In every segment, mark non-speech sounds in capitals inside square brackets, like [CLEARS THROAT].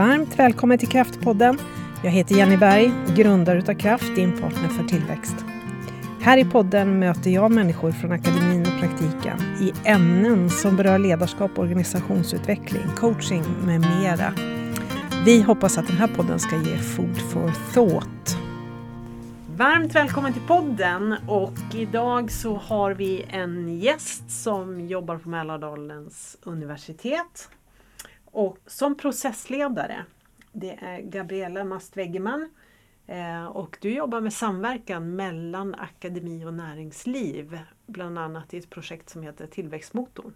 Varmt välkommen till Kraftpodden. Jag heter Jenny Berg, grundare utav Kraft, din partner för tillväxt. Här i podden möter jag människor från akademin och praktiken i ämnen som berör ledarskap, organisationsutveckling, coaching med mera. Vi hoppas att den här podden ska ge food for thought. Varmt välkommen till podden och idag så har vi en gäst som jobbar på Mälardalens universitet och som processledare. Det är Gabriella Mast Weggeman eh, och du jobbar med samverkan mellan akademi och näringsliv, bland annat i ett projekt som heter Tillväxtmotorn.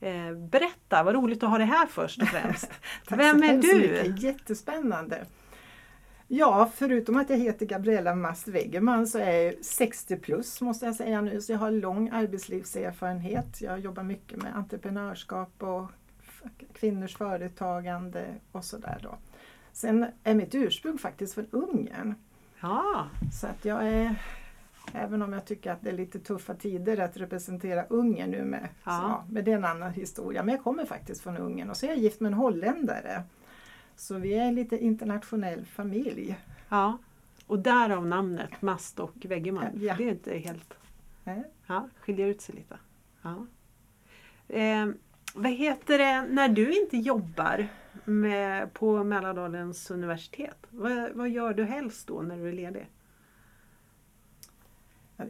Eh, berätta, vad roligt att ha dig här först och främst. [LAUGHS] Vem är du? Jättespännande. Ja, förutom att jag heter Gabriella Mast Wegerman så är jag 60 plus måste jag säga nu. Så jag har lång arbetslivserfarenhet. Jag jobbar mycket med entreprenörskap och kvinnors företagande och sådär då. Sen är mitt ursprung faktiskt från Ungern. Ja. Så att jag är, även om jag tycker att det är lite tuffa tider att representera Ungern nu med, ja. Så, men det är en annan historia. Men jag kommer faktiskt från Ungern och så är jag gift med en holländare. Så vi är en lite internationell familj. Ja, och därav namnet Mast och Wegeman. Ja. Det är inte helt... Ja, skiljer ut sig lite. Ja. Eh, vad heter det när du inte jobbar med, på Mälardalens universitet? Vad, vad gör du helst då när du är ledig?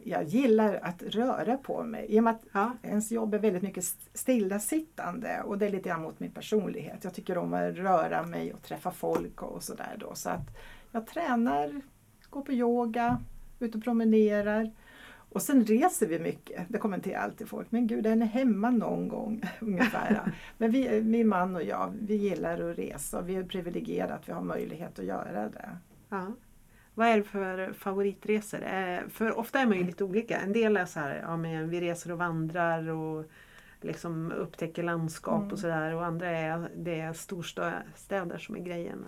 Jag gillar att röra på mig. I och med att ja. ens jobb är väldigt mycket stillasittande och det är lite grann mot min personlighet. Jag tycker om att röra mig och träffa folk och sådär då. Så att jag tränar, går på yoga, ute och promenerar. Och sen reser vi mycket. Det kommenterar alltid folk. Men gud, är ni hemma någon gång? [LAUGHS] ungefär. Men vi, min man och jag, vi gillar att resa och vi är privilegierade att vi har möjlighet att göra det. Ja. Vad är det för favoritresor? Eh, för ofta är man ju lite olika. En del är så här, ja men vi reser och vandrar och liksom upptäcker landskap mm. och sådär. Och andra är, det är storstäder som är grejen.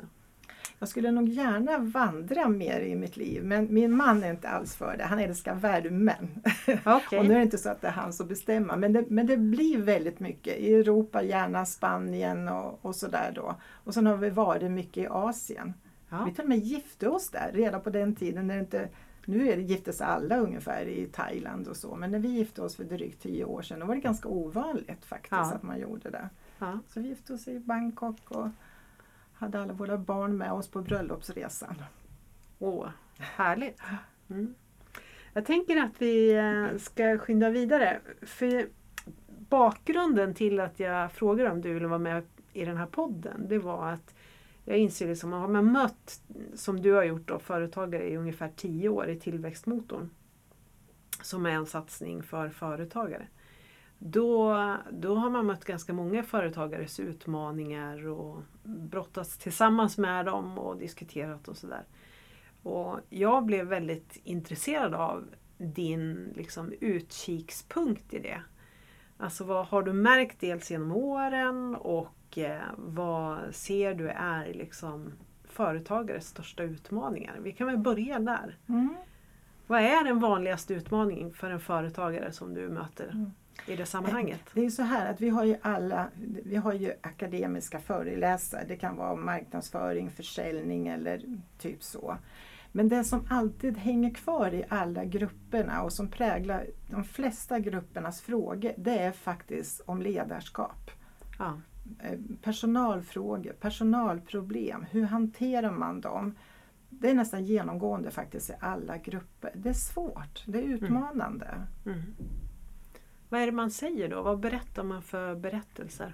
Jag skulle nog gärna vandra mer i mitt liv men min man är inte alls för det. Han älskar värmen. [LAUGHS] Okay. och nu är det inte så att det är han som bestämmer men det, men det blir väldigt mycket i Europa, gärna Spanien och, och sådär då. Och sen har vi varit mycket i Asien. Ja. Vi till och med gifte oss där redan på den tiden när det inte nu är det, gifte sig alla ungefär i Thailand och så men när vi gifte oss för drygt tio år sedan då var det ganska ovanligt faktiskt ja. att man gjorde det. Ja. Så vi gifte oss i Bangkok och hade alla våra barn med oss på bröllopsresan. Åh, härligt! Mm. Jag tänker att vi eh, ska skynda vidare. För bakgrunden till att jag frågade om du ville vara med i den här podden, det var att jag inser liksom, har man mött, som du har gjort, då, företagare i ungefär tio år i Tillväxtmotorn, som är en satsning för företagare. Då, då har man mött ganska många företagares utmaningar och brottats tillsammans med dem och diskuterat och sådär. Och jag blev väldigt intresserad av din liksom, utkikspunkt i det. Alltså vad har du märkt dels genom åren och eh, vad ser du är liksom företagares största utmaningar? Vi kan väl börja där. Mm. Vad är den vanligaste utmaningen för en företagare som du möter? Mm i det sammanhanget? Det är så här att vi har ju alla vi har ju akademiska föreläsare. Det kan vara marknadsföring, försäljning eller typ så. Men det som alltid hänger kvar i alla grupperna och som präglar de flesta gruppernas frågor det är faktiskt om ledarskap. Ja. Eh, personalfrågor, personalproblem, hur hanterar man dem? Det är nästan genomgående faktiskt i alla grupper. Det är svårt, det är mm. utmanande. Mm. Mm. Vad är det man säger då? Vad berättar man för berättelser?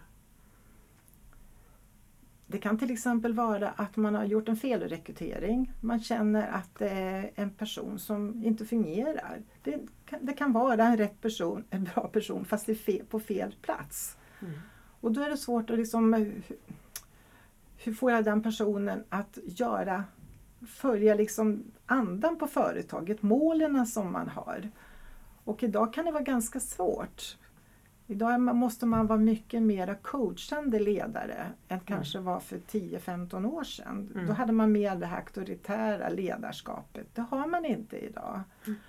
Det kan till exempel vara att man har gjort en felrekrytering. Man känner att det är en person som inte fungerar. Det kan, det kan vara en rätt person, en bra person, fast fel, på fel plats. Mm. Och då är det svårt att liksom hur får jag den personen att göra, följa liksom andan på företaget, målen som man har. Och idag kan det vara ganska svårt. Idag måste man vara mycket mer coachande ledare än mm. kanske var för 10-15 år sedan. Mm. Då hade man mer det här auktoritära ledarskapet. Det har man inte idag. Mm.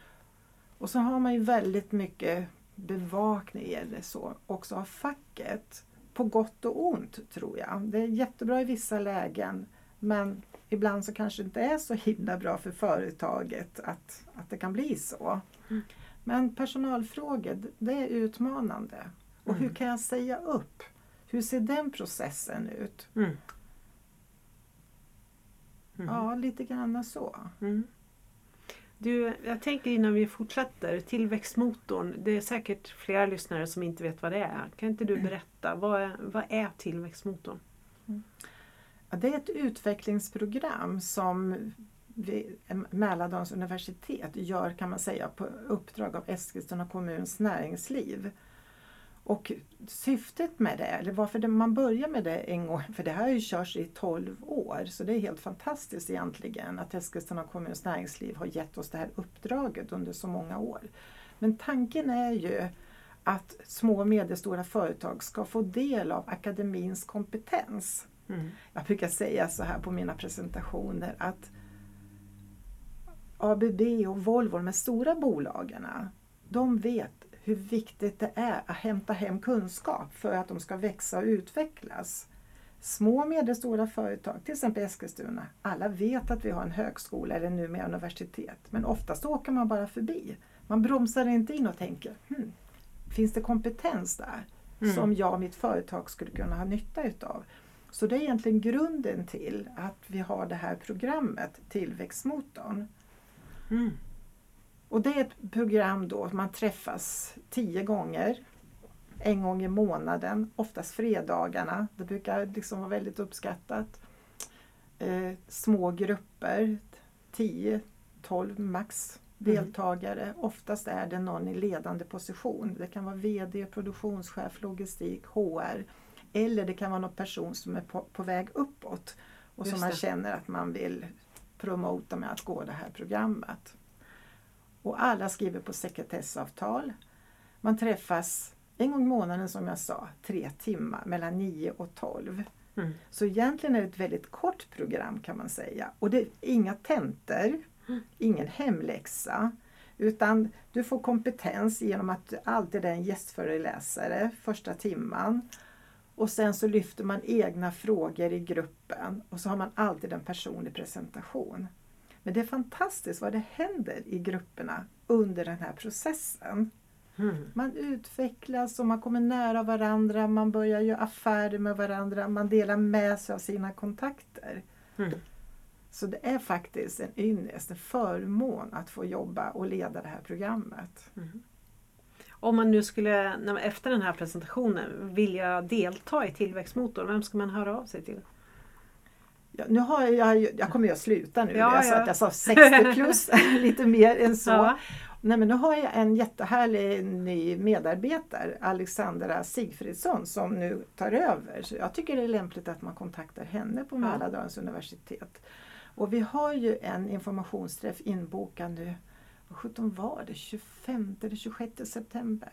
Och så har man ju väldigt mycket bevakning eller så också av facket. på gott och ont tror jag. Det är jättebra i vissa lägen men ibland så kanske det inte är så himla bra för företaget att, att det kan bli så. Mm. Men personalfrågor, det är utmanande. Och hur Mm. kan jag säga upp? Hur ser den processen ut? Mm. Mm. Ja, lite grann så. Mm. Du, jag tänker innan vi fortsätter, tillväxtmotorn. Det är säkert flera lyssnare som inte vet vad det är. Kan inte du berätta, vad är, vad är tillväxtmotorn? Ja, det är ett utvecklingsprogram som vi, Mälardalens universitet gör kan man säga på uppdrag av Eskilstuna kommuns näringsliv. Och syftet med det, eller varför man börjar med det en gång, [LAUGHS] för det här har ju körts i 12 år, så det är helt fantastiskt egentligen att Eskilstuna kommuns näringsliv har gett oss det här uppdraget under så många år. Men tanken är ju att små och medelstora företag ska få del av akademins kompetens. Mm. Jag brukar säga så här på mina presentationer att ABB och Volvo, de här stora bolagen, de vet hur viktigt det är att hämta hem kunskap för att de ska växa och utvecklas. Små och medelstora företag, till exempel Eskilstuna, alla vet att vi har en högskola eller numera universitet, men oftast åker man bara förbi. Man bromsar inte in och tänker, hmm, finns det kompetens där Mm. som jag och mitt företag skulle kunna ha nytta utav? Så det är egentligen grunden till att vi har det här programmet, Tillväxtmotorn. Mm. Och det är ett program då man träffas tio gånger. En gång i månaden, oftast fredagarna. Det brukar liksom vara väldigt uppskattat. Eh, små grupper, 10-12 max deltagare. Oftast är det någon i ledande position. Det kan vara VD, produktionschef, logistik, HR. Eller det kan vara någon person som är på, på väg uppåt och som Just man det. känner att man vill promota med att gå det här programmet. Och alla skriver på sekretessavtal. Man träffas en gång i månaden som jag sa, tre timmar mellan 9 och 12. Mm. Så egentligen är det ett väldigt kort program kan man säga. Och det är inga tentor, ingen hemläxa. Utan du får kompetens genom att du alltid är en gästföreläsare första timman. Och sen så lyfter man egna frågor i gruppen och så har man alltid en personlig presentation. Men det är fantastiskt vad det händer i grupperna under den här processen. Mm. Man utvecklas och man kommer nära varandra, man börjar göra affärer med varandra, man delar med sig av sina kontakter. Mm. Så det är faktiskt en ynnest, en förmån att få jobba och leda det här programmet. Om man nu skulle, efter den här presentationen, vilja delta i tillväxtmotorn, vem ska man höra av sig till? Ja, nu har jag, ju- jag kommer att sluta nu, Ja, jag sa ja. att jag sa 60 [LAUGHS] plus, [LAUGHS] lite mer än så. Ja. Nej, men nu har jag en jättehärlig ny medarbetare, Alexandra Sigfridsson, som nu tar över. Så jag tycker det är lämpligt att man kontaktar henne på Mälardalens universitet. Och vi har ju en informationsträff inbokad nu, vad sjutton var det, 25 eller 26 september?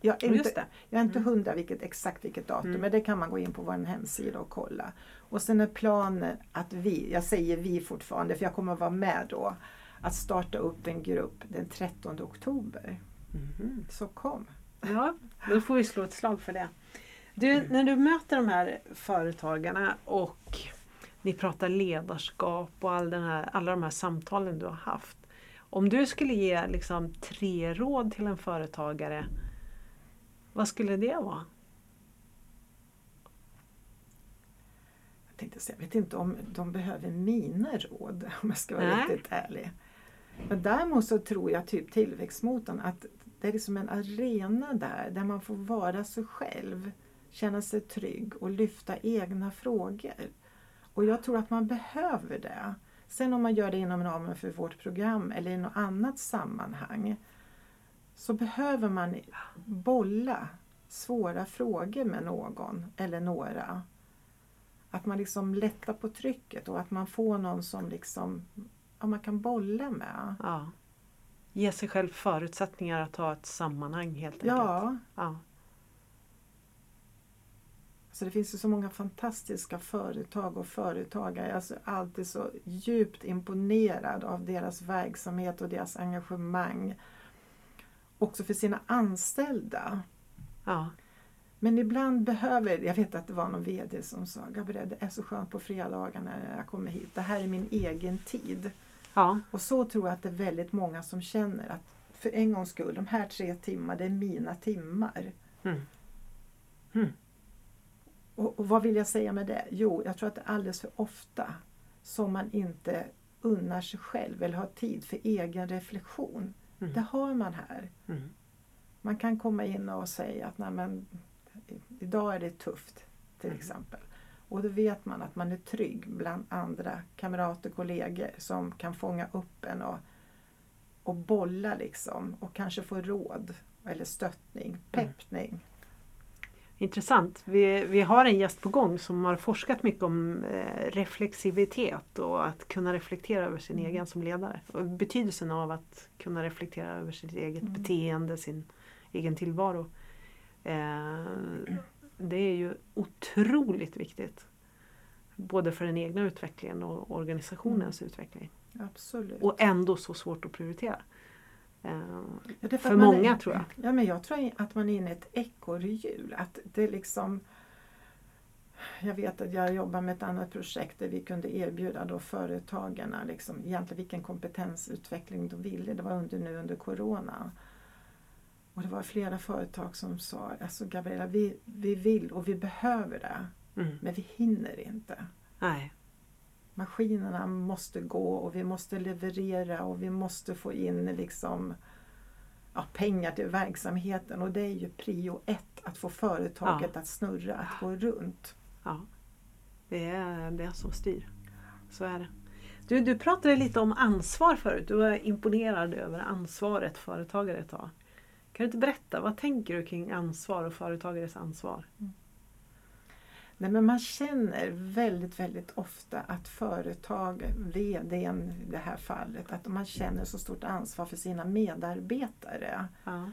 Jag är Just inte, det. jag är inte Mm. hundra vilket, exakt vilket datum, Mm. men det kan man gå in på vår hemsida och kolla. Och sen är planen att vi, jag säger vi fortfarande för jag kommer att vara med då, att starta upp en grupp den 13 oktober. Mhm. Så kom! Ja, då får vi slå ett slag för det. Du, när du möter de här företagarna och ni pratar ledarskap och all den här, alla de här samtalen du har haft. Om du skulle ge liksom tre råd till en företagare, vad skulle det vara? Jag tänkte säga, jag vet inte om de behöver mina råd [LAUGHS] om jag ska vara Nej. riktigt ärlig. Men däremot så tror jag typ tillväxtmotorn att det är liksom en arena där, där man får vara sig själv, känna sig trygg och lyfta egna frågor. Och jag tror att man behöver det. Sen om man gör det inom ramen för vårt program eller i något annat sammanhang så behöver man bolla svåra frågor med någon eller några. Att man liksom lättar på trycket och att man får någon som liksom, ja, man kan bolla med. Ja. Ge sig själv förutsättningar att ha ett sammanhang helt enkelt. Ja, Ja. Så det finns ju så många fantastiska företag och företagare. Jag är alltså alltid så djupt imponerad av deras verksamhet och deras engagemang. Också för sina anställda. Ja. Men ibland behöver, jag vet att det var någon VD som sa Gabriel det är så skönt på fredagar när jag kommer hit. Det här är min egen tid. Ja. Och så tror jag att det är väldigt många som känner att för en gångs skull, de här tre timmarna, det är mina timmar. Mm. Mm. Och, och vad vill jag säga med det? Jo, jag tror att det är alldeles för ofta som man inte unnar sig själv eller har tid för egen reflektion. Mm. Det har man här. Mm. Man kan komma in och säga att Nej, men, idag är det tufft till Mm. exempel. Och då vet man att man är trygg bland andra kamrater, kollegor som kan fånga upp en och, och bolla liksom och kanske få råd eller stöttning, peppning. Intressant. Vi, vi har en gäst på gång som har forskat mycket om eh, reflexivitet och att kunna reflektera över sin Mm. egen som ledare. Och betydelsen av att kunna reflektera över sitt eget Mm. beteende, sin egen tillvaro. Eh, det är ju otroligt viktigt. Både för den egna utvecklingen och organisationens utveckling. Absolut. Och ändå så svårt att prioritera. Eh, Ja, för många är, tror jag. Ja, men jag tror att man är inne i ett ekorrhjul. Att det liksom jag vet att jag jobbar med ett annat projekt där vi kunde erbjuda då företagarna liksom, egentligen vilken kompetensutveckling de ville. Det var under, nu under Corona. Och det var flera företag som sa, alltså Gabriella, vi, vi vill och vi behöver det, Mm. men vi hinner inte. Nej. Maskinerna måste gå och vi måste leverera och vi måste få in liksom ja, pengar till verksamheten och det är ju prio ett, att få företaget att snurra, att gå runt. Ja, det är det som styr. Så är det. Du, du pratade lite om ansvar förut. Du var imponerad över ansvaret företagare tar. Kan du inte berätta, vad tänker du kring ansvar och företagares ansvar? Nej, men man känner väldigt, väldigt ofta att företag, VDn i det här fallet, att man känner så stort ansvar för sina medarbetare. Ja.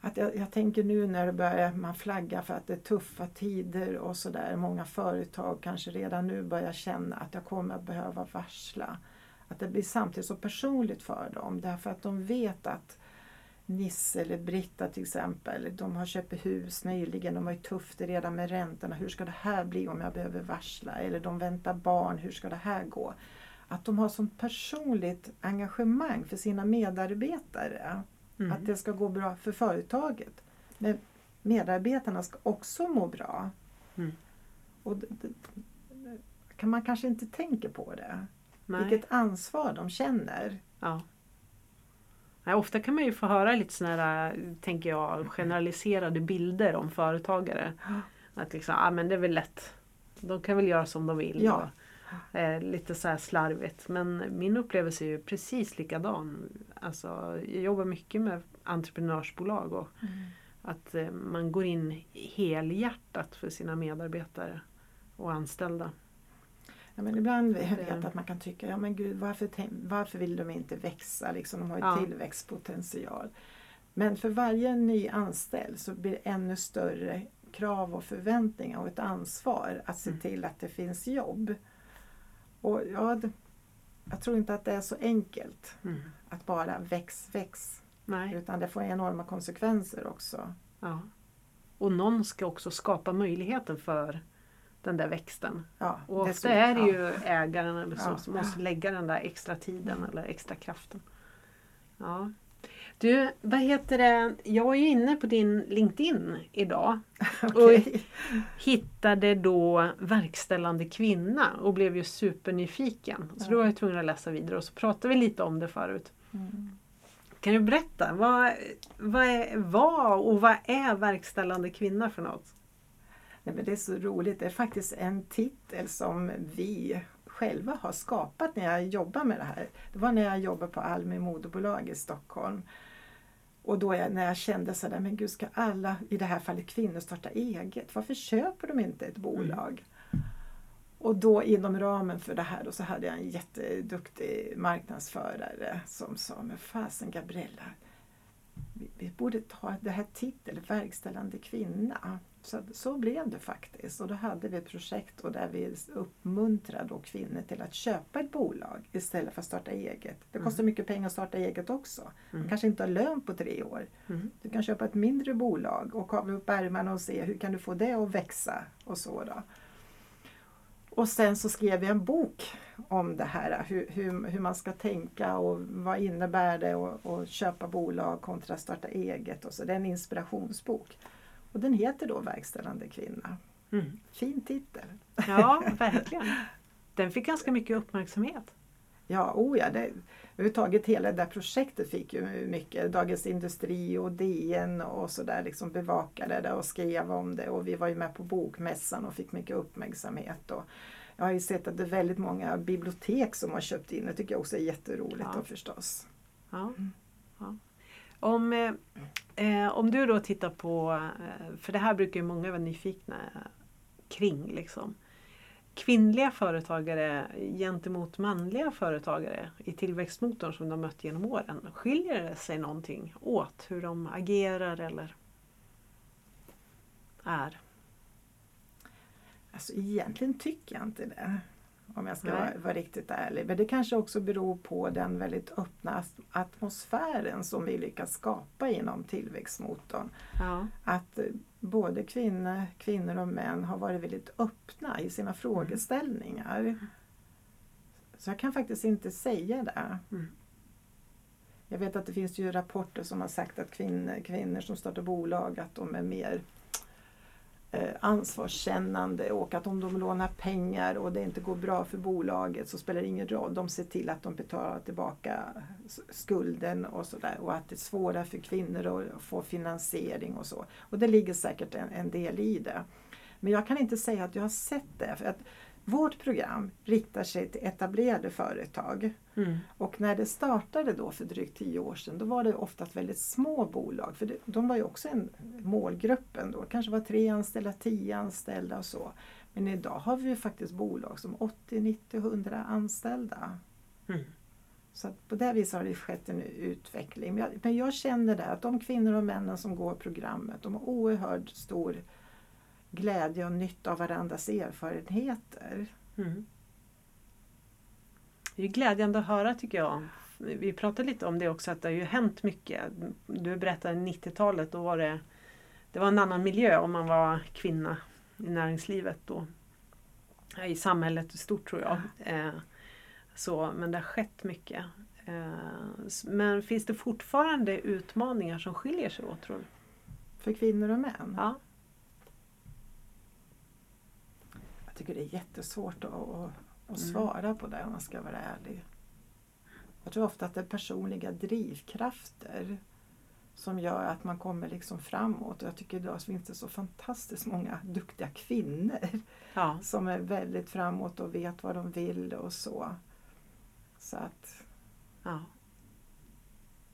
Att jag, jag tänker nu när det börjar man flagga för att det är tuffa tider och sådär. Många företag kanske redan nu börjar känna att jag kommer att behöva varsla. Att det blir samtidigt så personligt för dem därför att de vet att Nisse eller Britta till exempel, de har köpt hus nyligen, de har ju tufft redan med räntorna. Hur ska det här bli om jag behöver varsla? Eller de väntar barn, hur ska det här gå? Att de har sånt personligt engagemang för sina medarbetare. Mm. Att det ska gå bra för företaget. Men medarbetarna ska också må bra. Mm. Och det, man kanske inte tänka på det. Nej. Vilket ansvar de känner. Ja. Nej, ofta kan man ju få höra lite sådana här, tänker jag, generaliserade bilder om företagare. Att liksom, ah, men det är väl lätt. De kan väl göra som de vill. Ja. Och, eh, lite så här slarvigt. Men min upplevelse är ju precis likadan. Alltså, jag jobbar mycket med entreprenörsbolag och att eh, man går in helhjärtat för sina medarbetare och anställda. Ja, men ibland jag vet att man kan tycka, ja men gud varför, varför vill de inte växa? Liksom, de har ju Ja. tillväxtpotential. Men för varje ny anställd så blir det ännu större krav och förväntningar och ett ansvar att se Mm. till att det finns jobb. Och ja, jag tror inte att det är så enkelt Mm. att bara väx, väx. Nej. Utan det får enorma konsekvenser också. Ja. Och någon ska också skapa möjligheten för den där växten. Ja, Och ofta skulle- är det ja. ju ägaren eller så Ja. som måste lägga den där extra tiden Mm. eller extra kraften. Ja. Du, vad heter det? Jag var ju inne på din LinkedIn idag. [LAUGHS] Okej. Hittade då verkställande kvinna och blev ju supernyfiken. Så då var jag tvungen att läsa vidare och så pratade vi lite om det förut. Mm. Kan du berätta, vad, vad, är, vad och vad är verkställande kvinna för något? Nej, men det är så roligt. Det är faktiskt en titel som vi själva har skapat när jag jobbar med det här. Det var när jag jobbade på Almi moderbolag i Stockholm. Och då jag, när jag kände sådär, men gud ska alla, i det här fallet kvinnor, starta eget? Varför köper de inte ett bolag? Och då inom ramen för det här då, så hade jag en jätteduktig marknadsförare som sa, men fasen Gabriella, vi, borde ta det här titeln verkställande kvinna. Så, så blev det faktiskt. Och då hade vi ett projekt och där vi uppmuntrade då kvinnor till att köpa ett bolag istället för att starta eget. Det kostar Mm. mycket pengar att starta eget också. Man Mm. kanske inte har lön på tre år. Mm. Du kan köpa ett mindre bolag och kavla upp ärmarna och se hur kan du få det att växa och så då. Och sen så skrev jag en bok om det här, hur, hur, hur man ska tänka och vad innebär det att köpa bolag kontra starta eget. Och så. Det är en inspirationsbok. Och den heter då Verkställande kvinna. Mm. Fin titel. Ja, [LAUGHS] verkligen. Den fick ganska mycket uppmärksamhet. Ja, oh ja, det, överhuvudtaget hela det där projektet fick ju mycket. Dagens Industri och DN och sådär liksom bevakade det och skrev om det och vi var ju med på Bokmässan och fick mycket uppmärksamhet. Och jag har ju sett att det är väldigt många bibliotek som har köpt in. Det tycker jag också är jätteroligt Ja. då förstås. Ja. Ja. Om, eh, eh, om du då tittar på, eh, för det här brukar ju många vara nyfikna kring. Liksom. Kvinnliga företagare gentemot manliga företagare i tillväxtmotorn som de mött genom åren. Skiljer det sig någonting åt hur de agerar eller är? Alltså egentligen tycker jag inte det. Om jag ska vara, vara riktigt ärlig. Men det kanske också beror på den väldigt öppna atmosfären som vi lyckas skapa inom tillväxtmotorn. Ja. Att eh, både kvinnor, kvinnor och män har varit väldigt öppna i sina frågeställningar. Så jag kan faktiskt inte säga det. Mm. Jag vet att det finns ju rapporter som har sagt att kvinnor, kvinnor som startar bolag att de är mer Eh, ansvarskännande och att om de lånar pengar och det inte går bra för bolaget så spelar det ingen roll. De ser till att de betalar tillbaka skulden och sådär och att det är svårare för kvinnor att få finansiering och så. Och det ligger säkert en, en del i det. Men jag kan inte säga att jag har sett det. För att vårt program riktar sig till etablerade företag. Mm. Och när det startade då för drygt tio år sedan då var det oftast väldigt små bolag. För det, de var ju också en målgruppen då. kanske var tre anställda, tio anställda och så. Men idag har vi ju faktiskt bolag som 80, 90, 100 anställda. Mm. Så på det viset har det skett en utveckling. Men jag, men jag känner det att de kvinnor och männen som går programmet de har oerhört stor glädje och nytta av varandras erfarenheter. Mm. Det är glädjande att höra tycker jag. Vi pratade lite om det också att det har ju hänt mycket. Du berättade 90-talet, då var det, det var en annan miljö om man var kvinna i näringslivet då. I samhället i stort tror jag. Eh, så, men det har skett mycket. Eh, men finns det fortfarande utmaningar som skiljer sig åt tror du? För kvinnor och män. Ja. Jag tycker det är jättesvårt att, att, att Mm. svara på det om man ska vara ärlig. Jag tror ofta att det är personliga drivkrafter som gör att man kommer liksom framåt. Och jag tycker idag så finns det så fantastiskt många duktiga kvinnor ja. [LAUGHS] som är väldigt framåt och vet vad de vill och så. Så att ja.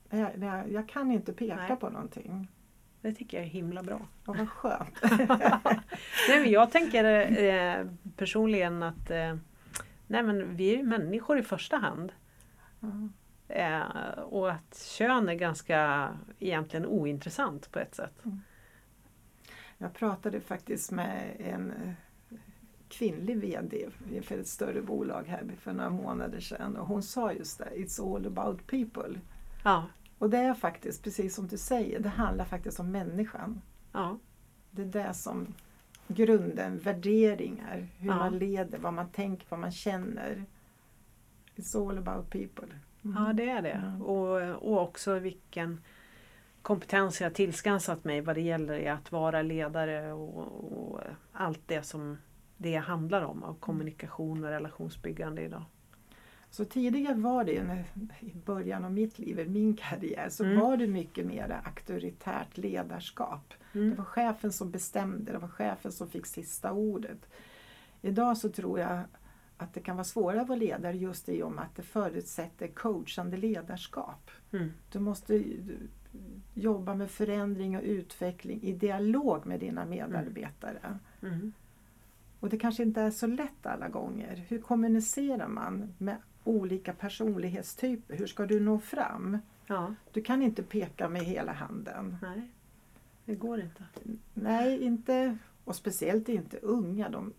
jag, jag, jag kan inte peka Nej. på någonting. Det tycker jag är himla bra. Och vad skönt. [LAUGHS] Nej, jag tänker eh, personligen att eh, nej, men vi är ju människor i första hand. Ja. Eh, och att kön är ganska egentligen ointressant på ett sätt. Jag pratade faktiskt med en eh, kvinnlig VD för ett större bolag här för några månader sedan och hon sa just det, it's all about people. Ja, Och det är faktiskt, precis som du säger, det handlar faktiskt om människan. ja, Det är det som grunden, värderingar, hur Ja. man leder, vad man tänker, vad man känner. It's all about people. Mm. ja det är det. Mm. Och, och också vilken kompetens jag tillskansat mig vad det gäller att vara ledare och, och allt det som det handlar om av kommunikation och relationsbyggande idag. Så tidigare var det, när- i början av mitt liv, i min karriär, så Mm. var det mycket mer auktoritärt ledarskap. Det Mm. var chefen som bestämde, det var chefen som fick sista ordet. Idag så tror jag att det kan vara svårare att vara ledare just i och med att det förutsätter coachande ledarskap. Mm. Du måste jobba med förändring och utveckling i dialog med dina medarbetare. Mm. Och det kanske inte är så lätt alla gånger. Hur kommunicerar man med olika personlighetstyper? Hur ska du nå fram? Ja, Du kan inte peka med hela handen. nej. Det går inte. Nej, inte, och speciellt inte unga. De,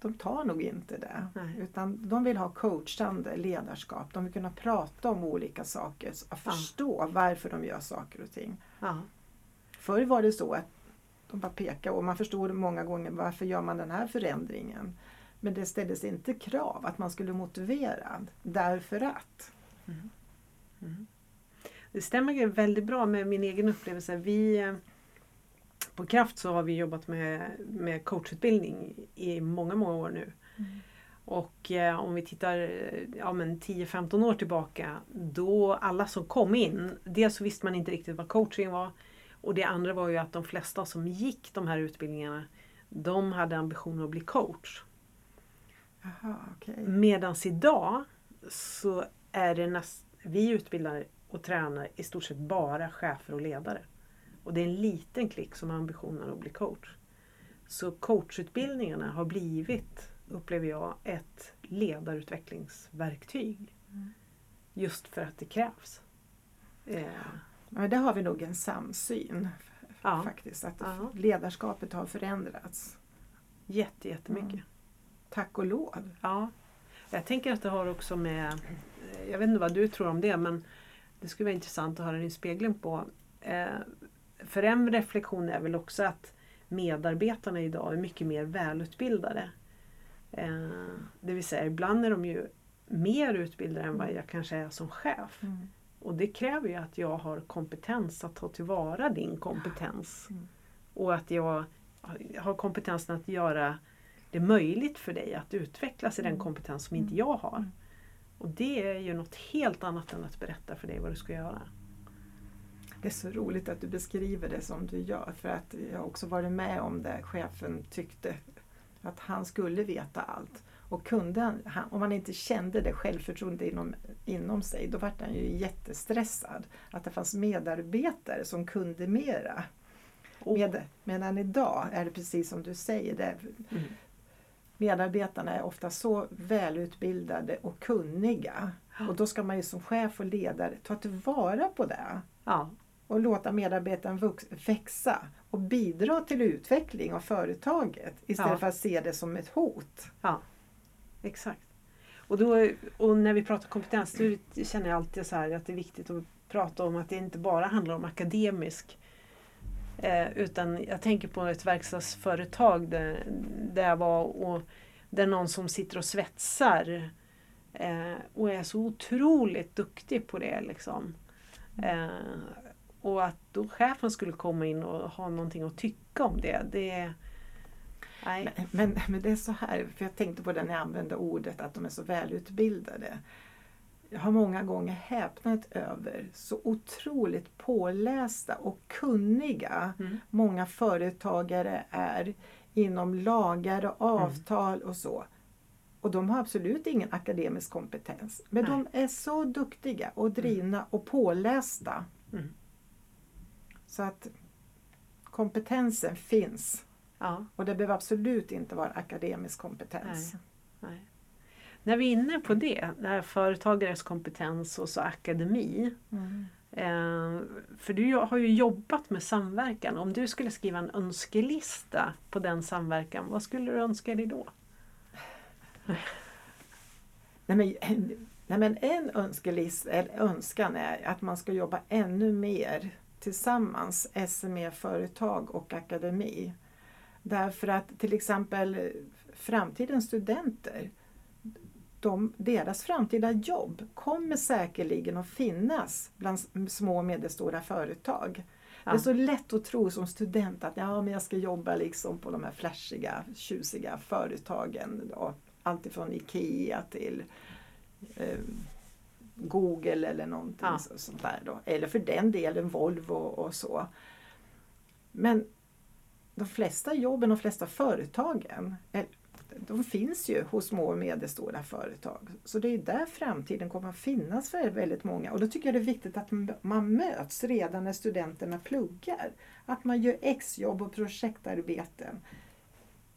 de tar nog inte det. Nej. Utan de vill ha coachande ledarskap. De vill kunna prata om olika saker och förstå varför de gör saker och ting. Ja, Förr var det så att de bara pekade och man förstod många gånger varför gör man den här förändringen. Men det ställdes inte krav att man skulle motivera därför att. det stämmer väldigt bra med min egen upplevelse. Vi, eh, på Kraft så har vi jobbat med, med coachutbildning i många, många år nu. Och eh, om vi tittar eh, ja, men 10-15 år tillbaka, då alla som kom in, dels så visste man inte riktigt vad coaching var. Och det andra var ju att de flesta som gick de här utbildningarna, de hade ambitionen att bli coach. Jaha, okej. Medan idag så är det näst, vi utbildar och tränar i stort sett bara chefer och ledare. Och det är en liten klick som har ambitionen att bli coach. Så coachutbildningarna har blivit, upplever jag, ett ledarutvecklingsverktyg. Just för att det krävs. Eh, Men där har vi nog en samsyn ja, faktiskt. Att Ja. ledarskapet har förändrats. jätte, jättemycket. Mm. Tack och lov. Ja. Jag tänker att det har också med, jag vet inte vad du tror om det, men det skulle vara intressant att höra din spegling på. Eh, för en reflektion är väl också att medarbetarna idag är mycket mer välutbildade. Eh, det vill säga, ibland är de ju mer utbildade än vad jag kanske är som chef. Mm. Och det kräver ju att jag har kompetens att ta tillvara din kompetens. Mm. Och att jag har kompetensen att göra det möjligt för dig att utvecklas i den Mm. kompetens som inte jag har. Och det är ju något helt annat än att berätta för dig vad du ska göra. Det är så roligt att du beskriver det som du gör för att jag har också varit med om det. Chefen tyckte att han skulle veta allt. Och kunde han, om han inte kände det självförtroendet inom, inom sig då var han ju jättestressad. Att det fanns medarbetare som kunde mera. Och, Med, medan idag är det precis som du säger. Det, mm, medarbetarna är ofta så välutbildade och kunniga. Och då ska man ju som chef och ledare ta tillvara på det ja, och låta medarbetaren växa och bidra till utveckling av företaget istället Ja. för att se det som ett hot. ja, exakt. Och, då, och när vi pratar kompetens då känner jag alltid så att det är viktigt att prata om att det inte bara handlar om akademisk Eh, utan jag tänker på ett verkstadsföretag där, där jag var och där någon som sitter och svetsar eh, och är så otroligt duktig på det. Liksom. Eh, och att då chefen skulle komma in och ha någonting att tycka om det. det nej. Men, men, men det är så här, för jag tänkte på det när jag använde ordet att de är så välutbildade. Jag har många gånger häpnat över så otroligt pålästa och kunniga Mm. många företagare är inom lagar och avtal och så. Och de har absolut ingen akademisk kompetens. Men de är så duktiga och drivna och pålästa. Mm. Så att kompetensen finns. Ja, Och det behöver absolut inte vara akademisk kompetens. nej. När vi är inne på det, det här företagares kompetens och så akademi. Mm. Eh, för du har ju jobbat med samverkan. Om du skulle skriva en önskelista på den samverkan, vad skulle du önska dig då? [LAUGHS] Nej, men, nej men en önskelist, eller önskan är att man ska jobba ännu mer tillsammans, SME-företag och akademi. Därför att till exempel framtidens studenter, de, deras framtida jobb kommer säkerligen att finnas bland små och medelstora företag. Det är Ja. så lätt att tro som student att ja, men jag ska jobba liksom på de här flashiga, tjusiga företagen. Då. Allt ifrån IKEA till eh, Google eller någonting Ja. så, sånt där. Då. Eller för den delen Volvo och så. Men de flesta jobben, de flesta företagen, de finns ju hos små och medelstora företag. Så det är där framtiden kommer att finnas för väldigt många. Och då tycker jag det är viktigt att man möts redan när studenterna pluggar. Att man gör exjobb och projektarbeten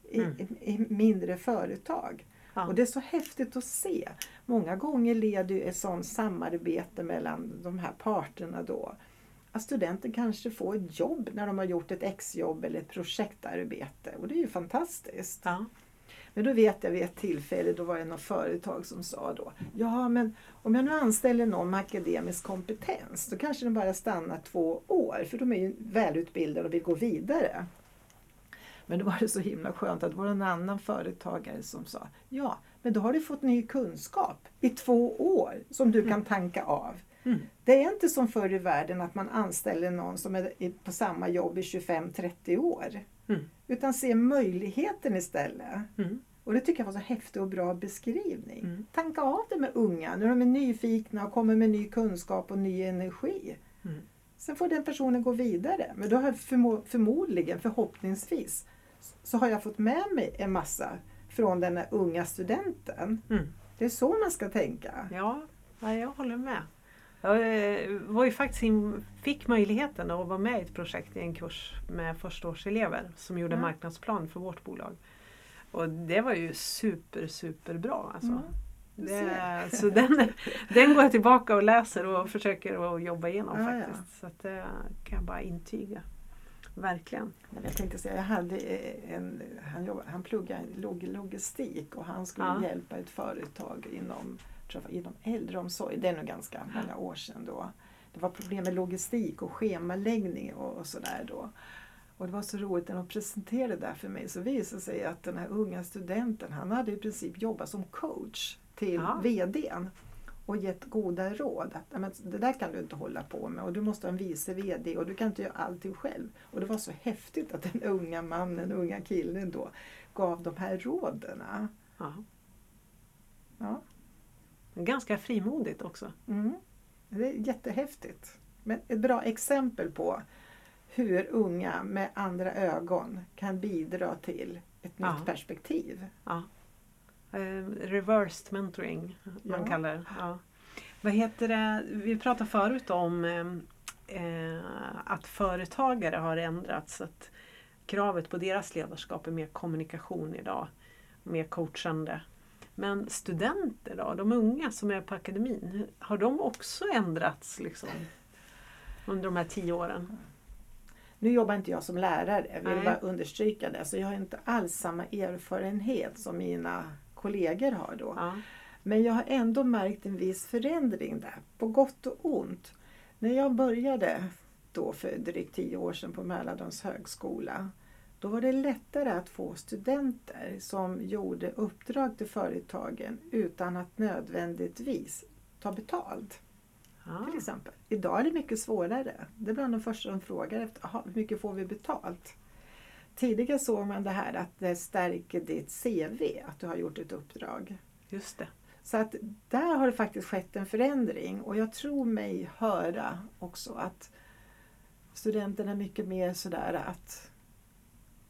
i, Mm. i mindre företag. Ja. Och det är så häftigt att se. Många gånger leder ju ett sådant samarbete mellan de här parterna då att studenten kanske får ett jobb när de har gjort ett exjobb eller ett projektarbete. Och det är ju fantastiskt. Ja. Men då vet jag vid ett tillfälle, då var det något företag som sa då Ja men om jag nu anställer någon med akademisk kompetens då kanske de bara stannar två år för de är ju välutbildade och vill gå vidare. Men då var det så himla skönt att det var en annan företagare som sa Ja, men då har du fått ny kunskap i två år som du kan tanka av. Mm. Det är inte som förr i världen att man anställer någon som är på samma jobb i 25-30 år. Mm. Utan se möjligheten istället. Mm. Och det tycker jag var så häftig och bra beskrivning. Mm. Tanka av det med unga när de är nyfikna och kommer med ny kunskap och ny energi. Mm. Sen får den personen gå vidare. Men då har jag förmo- förmodligen, förhoppningsvis, så har jag fått med mig en massa från den unga studenten. Det är så man ska tänka. Ja, jag håller med. Jag eh, var ju faktiskt in, fick möjligheten att vara med i ett projekt i en kurs med förstaårselever som gjorde Ja. marknadsplan för vårt bolag. Och det var ju super, super bra. Alltså. Mm, det, så den, den går jag tillbaka och läser och försöker att jobba igenom Ja, ja. faktiskt. Så att det kan jag bara intyga. Verkligen. Jag tänkte säga, jag hade en, han, jobb, han pluggade log, logistik och han skulle Ja. hjälpa ett företag inom, tror jag, inom äldreomsorg. Det är nog ganska många år sedan då. Det var problem med logistik och schemaläggning och, och sådär då. Och det var så roligt när de presenterade det där för mig så visade det sig att den här unga studenten han hade i princip jobbat som coach till Ja. VDn och gett goda råd. Att, "Nej, men det där kan du inte hålla på med och du måste ha en vice VD och du kan inte göra allting själv. Och det var så häftigt att den unga mannen, unga killen då gav de här råden. Ja. Ganska frimodigt också. Mm. Det är jättehäftigt. Men ett bra exempel på hur unga med andra ögon kan bidra till ett Ja. nytt perspektiv. Ja. Eh, reversed mentoring, man Ja. kallar det. Ja. Vad heter det? Vi pratade förut om eh, eh, att företagare har ändrats. Att kravet på deras ledarskap är mer kommunikation idag. Mer coachande. Men studenter då? De unga som är på akademin, har de också ändrats liksom, under de här tio åren? Nu jobbar inte jag som lärare, jag vill Nej. bara understryka det. Så jag har inte alls samma erfarenhet som mina kollegor har då. Ja. Men jag har ändå märkt en viss förändring där, på gott och ont. När jag började då för drygt tio år sedan på Mälardalens högskola, då var det lättare att få studenter som gjorde uppdrag till företagen utan att nödvändigtvis ta betalt. Ja. Till exempel. Idag är det mycket svårare. Det är bland de första de frågar efter, "Aha, hur mycket får vi betalt? Tidigare såg man det här att det stärker ditt CV, att du har gjort ett uppdrag. Just det. Så att där har det faktiskt skett en förändring och jag tror mig höra också att studenterna är mycket mer sådär att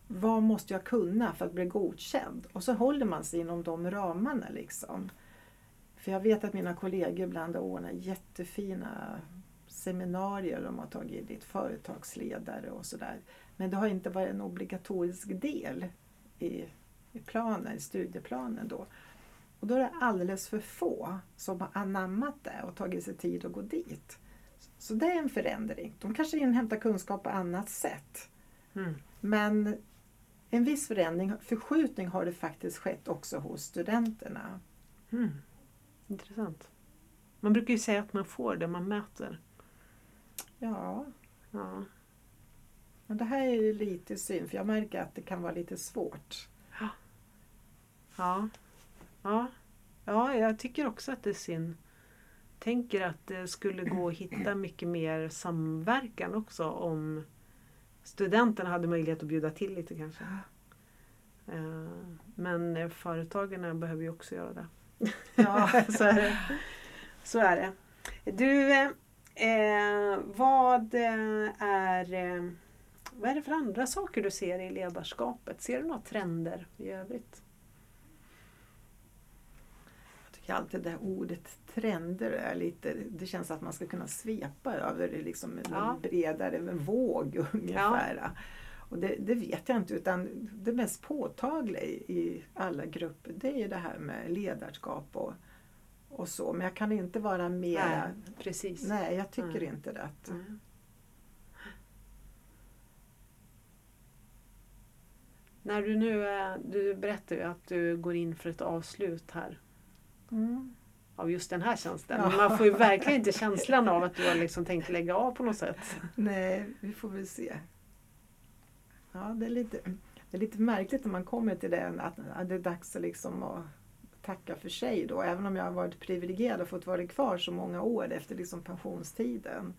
vad måste jag kunna för att bli godkänd? Och så håller man sig inom de ramarna liksom. För jag vet att mina kollegor ibland har ordnat jättefina seminarier de har tagit dit företagsledare och sådär. Men det har inte varit en obligatorisk del i, i planen, i studieplanen då. Och då är det alldeles för få som har anammat det och tagit sig tid att gå dit. Så det är en förändring. De kanske inhämtar kunskap på annat sätt. Mm. Men en viss förändring, förskjutning har det faktiskt skett också hos studenterna. Mm. Intressant. Man brukar ju säga att man får det man mäter. Ja, Ja. men det här är ju lite synd för jag märker att det kan vara lite svårt. Ja. Ja. ja, jag tycker också att det är synd. Tänker att det skulle gå att hitta mycket mer samverkan också om studenterna hade möjlighet att bjuda till lite kanske. Eh, Men eh, företagen behöver ju också göra det. Ja. [LAUGHS] så, är det. så är det. Du, eh, vad eh, är eh, vad är det för andra saker du ser i ledarskapet? Ser du några trender i övrigt? Jag tycker alltid det här ordet trender är lite, det känns att man ska kunna svepa över det liksom en Ja. bredare en våg [LAUGHS] ungefär. Och det, det, vet jag inte utan det mest påtagliga i alla grupper det är ju det här med ledarskap och, och så. Men jag kan inte vara mera... Nej, precis. Nej, jag tycker mm. inte det. Mm. När du nu är, du berättar ju att du går in för ett avslut här. Mm. Av just den här tjänsten. Ja. Man får ju verkligen inte känslan av att du har liksom tänkt lägga av på något sätt. Nej, vi får väl se. Ja, det är lite, det är lite märkligt när man kommer till det att det är dags att, liksom att tacka för sig då. Även om jag har varit privilegierad och fått vara kvar så många år efter liksom pensionstiden.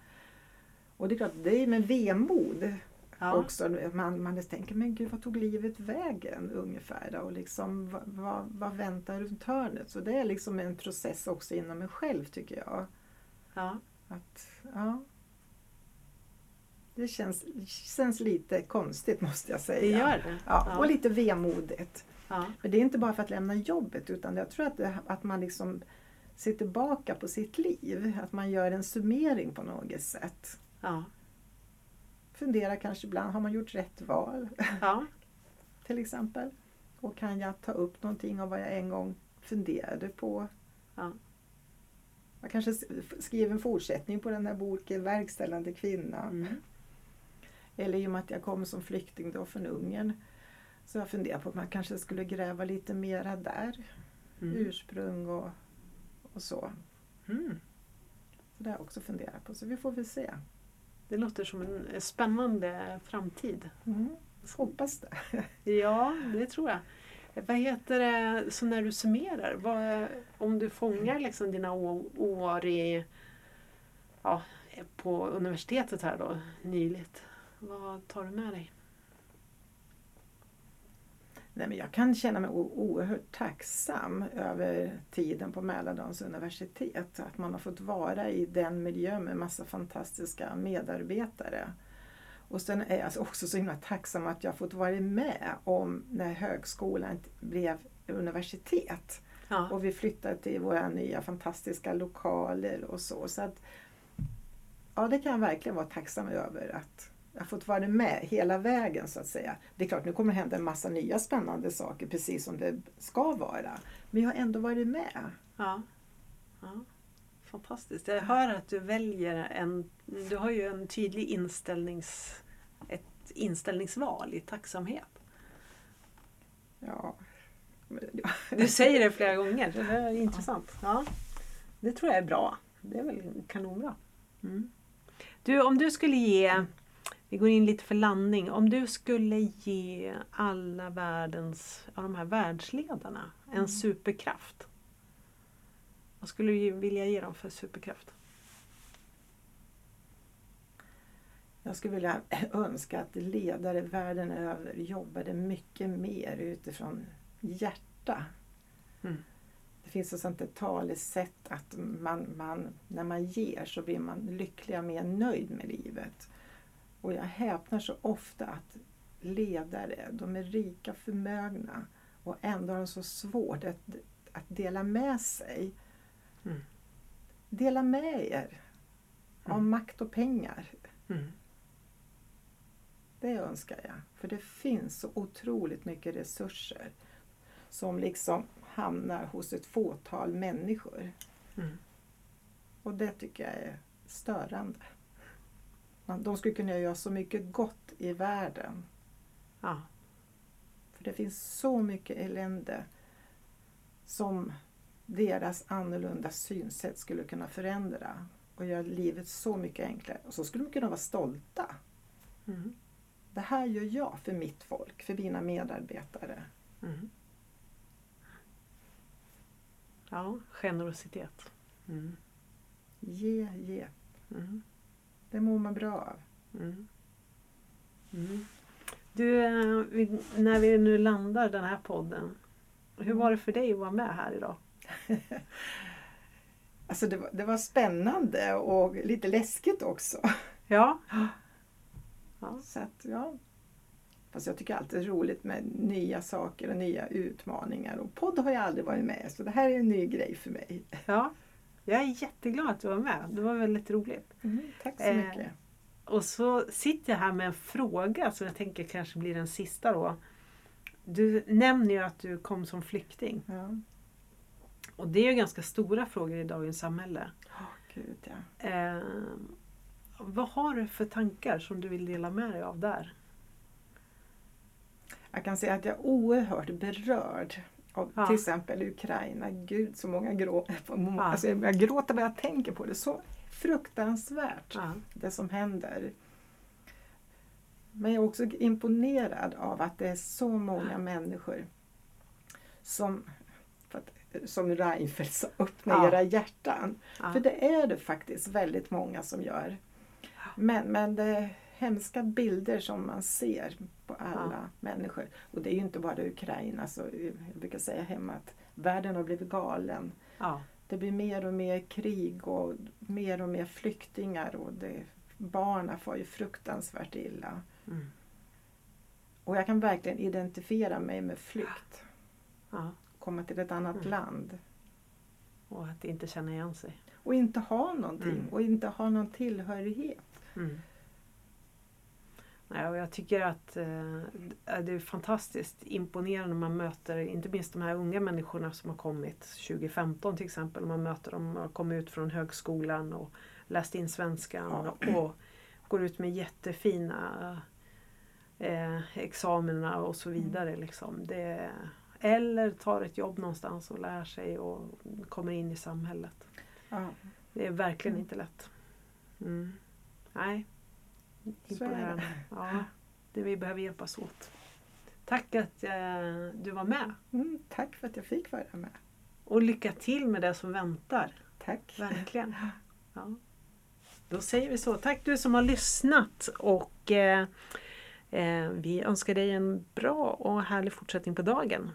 Och det är klart, det är med vemod Ja. Också, man, man tänker, men gud vad tog livet vägen ungefär? Då? Och liksom, vad, vad, vad, väntar runt hörnet? Så det är liksom en process också inom mig själv tycker jag. Ja. Att, ja. Det känns, känns lite konstigt måste jag säga. Det gör det. Ja, ja. Och lite vemodigt. Ja. Men det är inte bara för att lämna jobbet utan jag tror att, det, att man liksom ser tillbaka på sitt liv. Att man gör en summering på något sätt. Ja fundera kanske ibland, har man gjort rätt val? Ja. [LAUGHS] Till exempel. Och kan jag ta upp någonting av vad jag en gång funderade på? Ja. Jag kanske skriver en fortsättning på den här boken, Verkställande kvinna. Mm. Eller i och med att jag kom som flykting då från Ungern. Så jag funderar på att man kanske skulle gräva lite mera där. Mm. Ursprung och, och så. Mm. Så det har jag också funderat på, så vi får väl se. Det låter som en spännande framtid. Mm. Hoppas det. [LAUGHS] ja, det tror jag. Vad heter det, så när du summerar, vad, om du fångar liksom dina år i, ja, på universitetet här då, nyligt, vad tar du med dig? Nej, men jag kan känna mig oerhört tacksam över tiden på Mälardalens universitet. Att man har fått vara i den miljön med massa fantastiska medarbetare. Och sen är jag också så himla tacksam att jag fått vara med om när högskolan blev universitet. Ja. Och vi flyttade till våra nya fantastiska lokaler och så. så att, ja, det kan jag verkligen vara tacksam över. att jag har fått vara med hela vägen så att säga. Det är klart, nu kommer det hända en massa nya spännande saker precis som det ska vara. Men jag har ändå varit med. Ja. ja. Fantastiskt. Jag hör att du väljer en... Du har ju en tydlig inställnings, ett inställningsval i tacksamhet. Ja. Du säger det flera gånger. Det är intressant. Ja. Det tror jag är bra. Det är väl kanonbra. Mm. Du, om du skulle ge vi går in lite för landning. Om du skulle ge alla världens, ja, de här världsledarna en mm. superkraft. Vad skulle du vilja ge dem för superkraft? Jag skulle vilja [CLEARS THROAT] önska att ledare världen över jobbade mycket mer utifrån hjärta. Mm. Det finns ett sånt talesätt att man, man, när man ger så blir man lycklig och mer nöjd med livet. Och jag häpnar så ofta att ledare, de är rika förmögna och ändå har de så svårt att, att dela med sig. Mm. Dela med er mm. av makt och pengar. Mm. Det önskar jag. För det finns så otroligt mycket resurser som liksom hamnar hos ett fåtal människor. Mm. Och det tycker jag är störande. De skulle kunna göra så mycket gott i världen. Ja. För det finns så mycket elände som deras annorlunda synsätt skulle kunna förändra och göra livet så mycket enklare. Och så skulle de kunna vara stolta. Mm. Det här gör jag för mitt folk, för mina medarbetare. Mm. Ja, generositet. Mm. Ge, ge. Mm. Det mår man bra av. Mm. Mm. Du, eh, när vi nu landar den här podden. Hur var det för dig att vara med här idag? [LAUGHS] alltså det var, det var spännande och lite läskigt också. [LAUGHS] Ja. ja. Så att, ja. Fast jag tycker alltid det är roligt med nya saker och nya utmaningar. Och podd har jag aldrig varit med så det här är en ny grej för mig. Ja, [LAUGHS] jag är jätteglad att du var med. Det var väldigt roligt. Mm, tack så mycket. Eh, och så sitter jag här med en fråga som jag tänker kanske blir den sista då. Du nämner ju att du kom som flykting. Ja. Och det är ju ganska stora frågor i dagens samhälle. Åh, Gud, ja. Eh, vad har du för tankar som du vill dela med dig av där? Jag kan säga att jag är oerhört berörd av Ja. till exempel Ukraina. Gud så många gråter. [LAUGHS] Ja. Alltså, jag gråter bara jag tänker på det. Så fruktansvärt Ja. det som händer. Men jag är också imponerad av att det är så många människor som, som Reinfeldt sa, [LAUGHS] öppna Ja. era hjärtan. För det är det faktiskt väldigt många som gör. Men, men det hemska bilder som man ser på alla människor. Och det är ju inte bara Ukraina. Så jag brukar säga hemma att världen har blivit galen. Ja. Det blir mer och mer krig och mer och mer flyktingar. Och det, barnen får ju fruktansvärt illa. Mm. Och jag kan verkligen identifiera mig med flykt. ja. Komma till ett annat Mm. land. Och att inte känna igen sig. Och inte ha någonting. Mm. Och inte ha någon tillhörighet. Mm. Nej, och jag tycker att eh, det är fantastiskt imponerande när man möter inte minst de här unga människorna som har kommit 2015 till exempel. Man möter dem och kommit ut från högskolan och läst in svenskan och går ut med jättefina eh, examina och så vidare. Liksom. Det, eller tar ett jobb någonstans och lär sig och kommer in i samhället. Ja, Det är verkligen Mm. inte lätt. Mm. Nej. Imponerande. det. Ja, det vi behöver hjälpas åt. Tack att eh, du var med. Mm, tack för att jag fick vara med. Och lycka till med det som väntar. Tack. Verkligen. [LAUGHS] Ja. Då säger vi så. Tack du som har lyssnat och eh, eh, vi önskar dig en bra och härlig fortsättning på dagen.